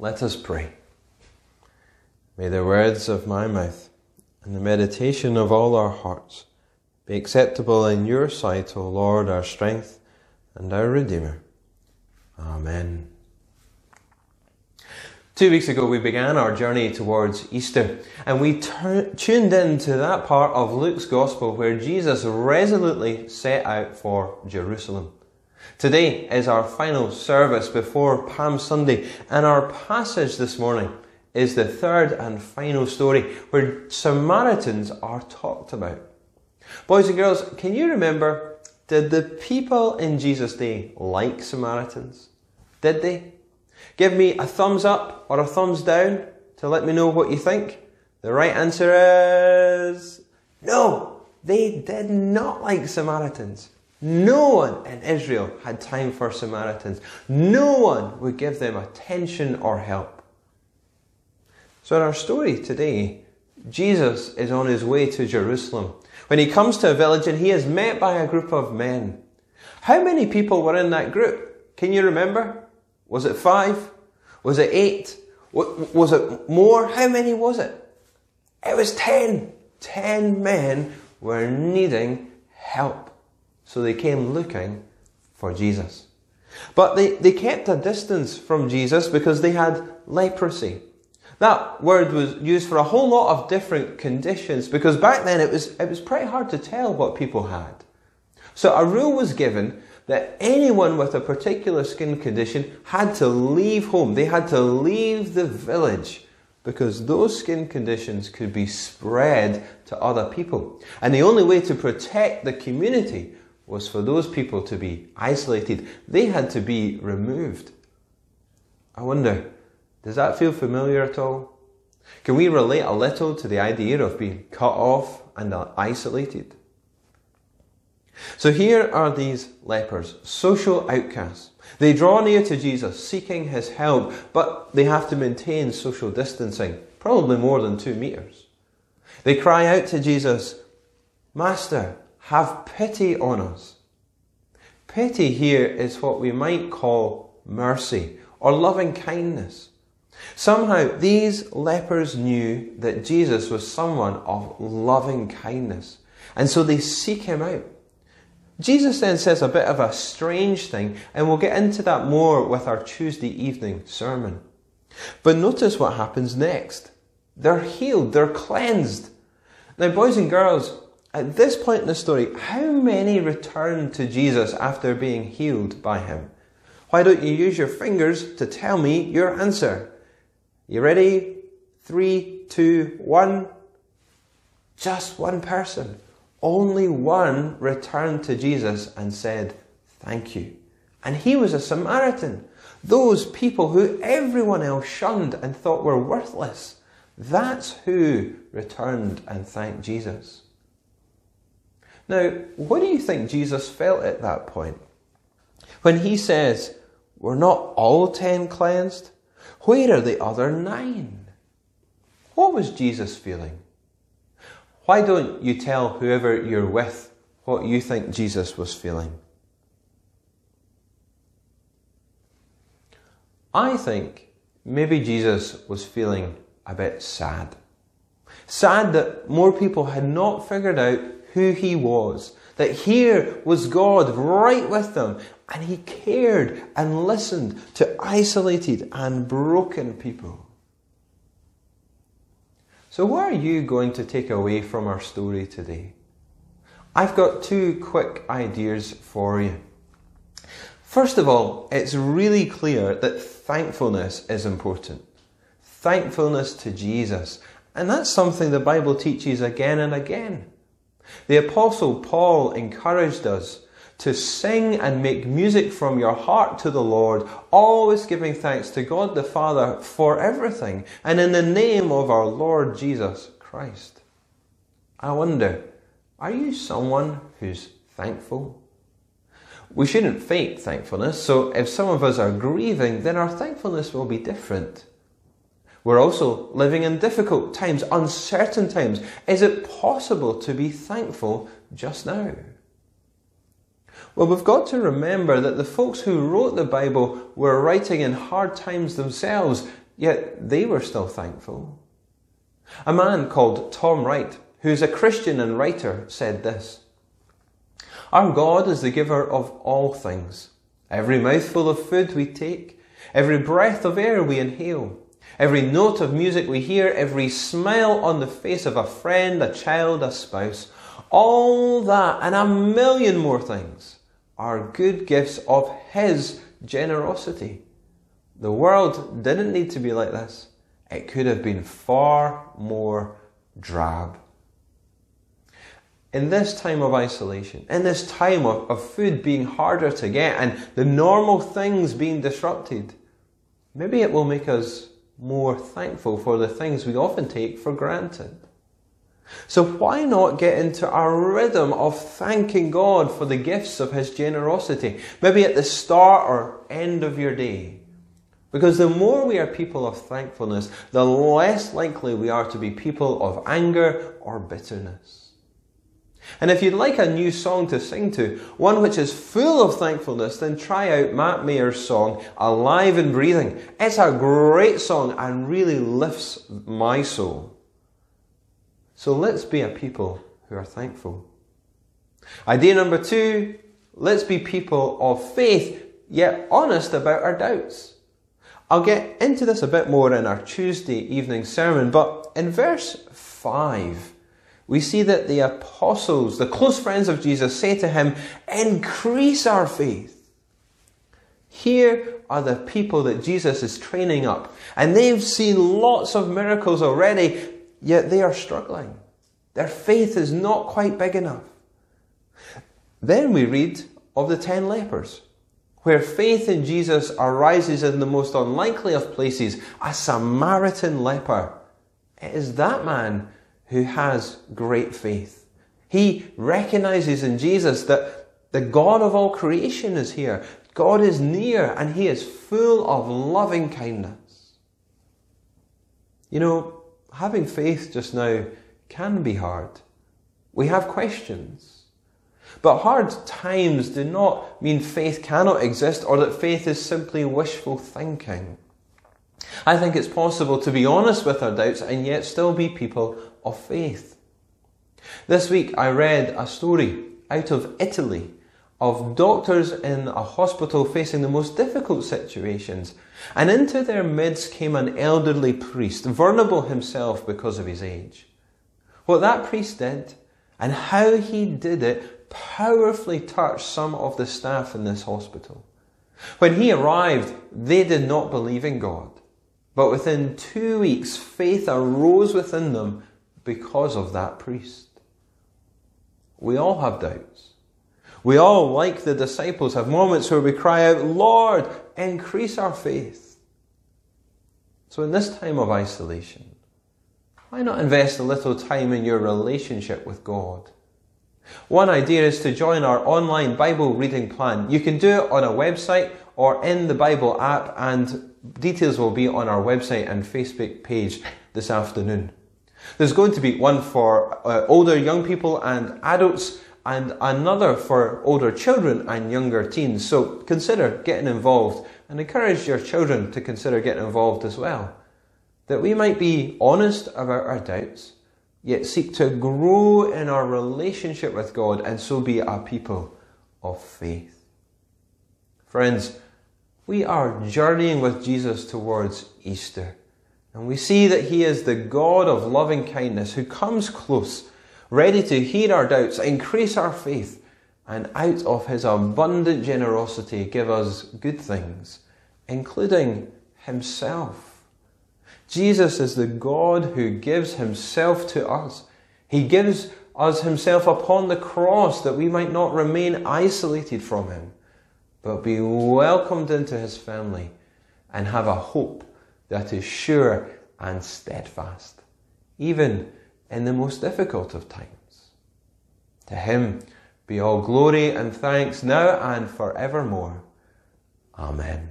Let us pray. May the words of my mouth and the meditation of all our hearts be acceptable in your sight, O Lord, our strength and our Redeemer. Amen. Two weeks ago, we began our journey towards Easter, and we tuned in to that part of Luke's Gospel where Jesus resolutely set out for Jerusalem. Today is our final service before Palm Sunday, and our passage this morning is the third and final story where Samaritans are talked about. Boys and girls, can you remember, did the people in Jesus' day like Samaritans? Did they? Give me a thumbs up or a thumbs down to let me know what you think. The right answer is no, they did not like Samaritans. No one in Israel had time for Samaritans. No one would give them attention or help. So, in our story today, Jesus is on his way to Jerusalem. When he comes to a village and he is met by a group of men. How many people were in that group? Can you remember? Was it five? Was it eight? Was it more? How many was it? It was ten. Ten men were needing help. So they came looking for Jesus. But they, they kept a distance from Jesus because they had leprosy. That word was used for a whole lot of different conditions because back then it was, it was pretty hard to tell what people had. So a rule was given that anyone with a particular skin condition had to leave home. They had to leave the village because those skin conditions could be spread to other people. And the only way to protect the community was for those people to be isolated. They had to be removed. I wonder, does that feel familiar at all? Can we relate a little to the idea of being cut off and uh, isolated? So here are these lepers, social outcasts. They draw near to Jesus, seeking his help, but they have to maintain social distancing, probably more than two meters. They cry out to Jesus, Master, have pity on us. Pity here is what we might call mercy or loving kindness. Somehow these lepers knew that Jesus was someone of loving kindness, and so they seek him out. Jesus then says a bit of a strange thing, and we'll get into that more with our Tuesday evening sermon. But notice what happens next. They're healed, they're cleansed. Now, boys and girls, at this point in the story, how many returned to Jesus after being healed by him? Why don't you use your fingers to tell me your answer? You ready? Three, two, one. Just one person. Only one returned to Jesus and said, Thank you. And he was a Samaritan. Those people who everyone else shunned and thought were worthless. That's who returned and thanked Jesus. Now, what do you think Jesus felt at that point? When he says, We're not all ten cleansed, where are the other nine? What was Jesus feeling? Why don't you tell whoever you're with what you think Jesus was feeling? I think maybe Jesus was feeling a bit sad. Sad that more people had not figured out who he was. That here was God right with them, and he cared and listened to isolated and broken people. So, what are you going to take away from our story today? I've got two quick ideas for you. First of all, it's really clear that thankfulness is important. Thankfulness to Jesus. And that's something the Bible teaches again and again. The Apostle Paul encouraged us to sing and make music from your heart to the Lord, always giving thanks to God the Father for everything, and in the name of our Lord Jesus Christ. I wonder, are you someone who's thankful? We shouldn't fake thankfulness, so if some of us are grieving, then our thankfulness will be different. We're also living in difficult times, uncertain times. Is it possible to be thankful just now? Well, we've got to remember that the folks who wrote the Bible were writing in hard times themselves. yet they were still thankful. A man called Tom Wright, who's a Christian and writer, said this Our God is the giver of all things. Every mouthful of food we take, every breath of air we inhale, every note of music we hear, every smile on the face of a friend, a child, a spouse, all that and a million more things are good gifts of His generosity. The world didn't need to be like this. It could have been far more drab. In this time of isolation, in this time of, of food being harder to get and the normal things being disrupted, maybe it will make us more thankful for the things we often take for granted. So why not get into our rhythm of thanking God for the gifts of His generosity? Maybe at the start or end of your day. Because the more we are people of thankfulness, the less likely we are to be people of anger or bitterness. And if you'd like a new song to sing to, one which is full of thankfulness, then try out Matt Maher's song, Alive and Breathing. It's a great song and really lifts my soul. So let's be a people who are thankful. Idea number two, let's be people of faith, yet honest about our doubts. I'll get into this a bit more in our Tuesday evening sermon, but in verse 5, we see that the apostles, the close friends of Jesus, say to him, Increase our faith. Here are the people that Jesus is training up, and they've seen lots of miracles already, yet they are struggling. Their faith is not quite big enough. Then we read of the ten lepers, where faith in Jesus arises in the most unlikely of places, a Samaritan leper. It is that man who has great faith. He recognizes in Jesus that the God of all creation is here. God is near and he is full of loving kindness. You know, having faith just now can be hard. We have questions. But hard times do not mean faith cannot exist or that faith is simply wishful thinking. I think it's possible to be honest with our doubts and yet still be people of faith. This week I read a story out of Italy of doctors in a hospital facing the most difficult situations. And into their midst came an elderly priest, vulnerable himself because of his age. What that priest did and how he did it powerfully touched some of the staff in this hospital. When he arrived, they did not believe in God. But within two weeks, faith arose within them because of that priest. We all have doubts. We all, like the disciples, have moments where we cry out, Lord, increase our faith. So, in this time of isolation, why not invest a little time in your relationship with God? One idea is to join our online Bible reading plan. You can do it on a website or in the Bible app, and details will be on our website and Facebook page this afternoon. There's going to be one for uh, older young people and adults and another for older children and younger teens. So consider getting involved and encourage your children to consider getting involved as well. That we might be honest about our doubts, yet seek to grow in our relationship with God and so be a people of faith. Friends, we are journeying with Jesus towards Easter. And we see that He is the God of loving kindness who comes close ready to hear our doubts, increase our faith, and out of his abundant generosity give us good things, including himself. Jesus is the God who gives himself to us. He gives us himself upon the cross that we might not remain isolated from him, but be welcomed into his family and have a hope that is sure and steadfast, even in the most difficult of times. To him be all glory and thanks now and forevermore. Amen.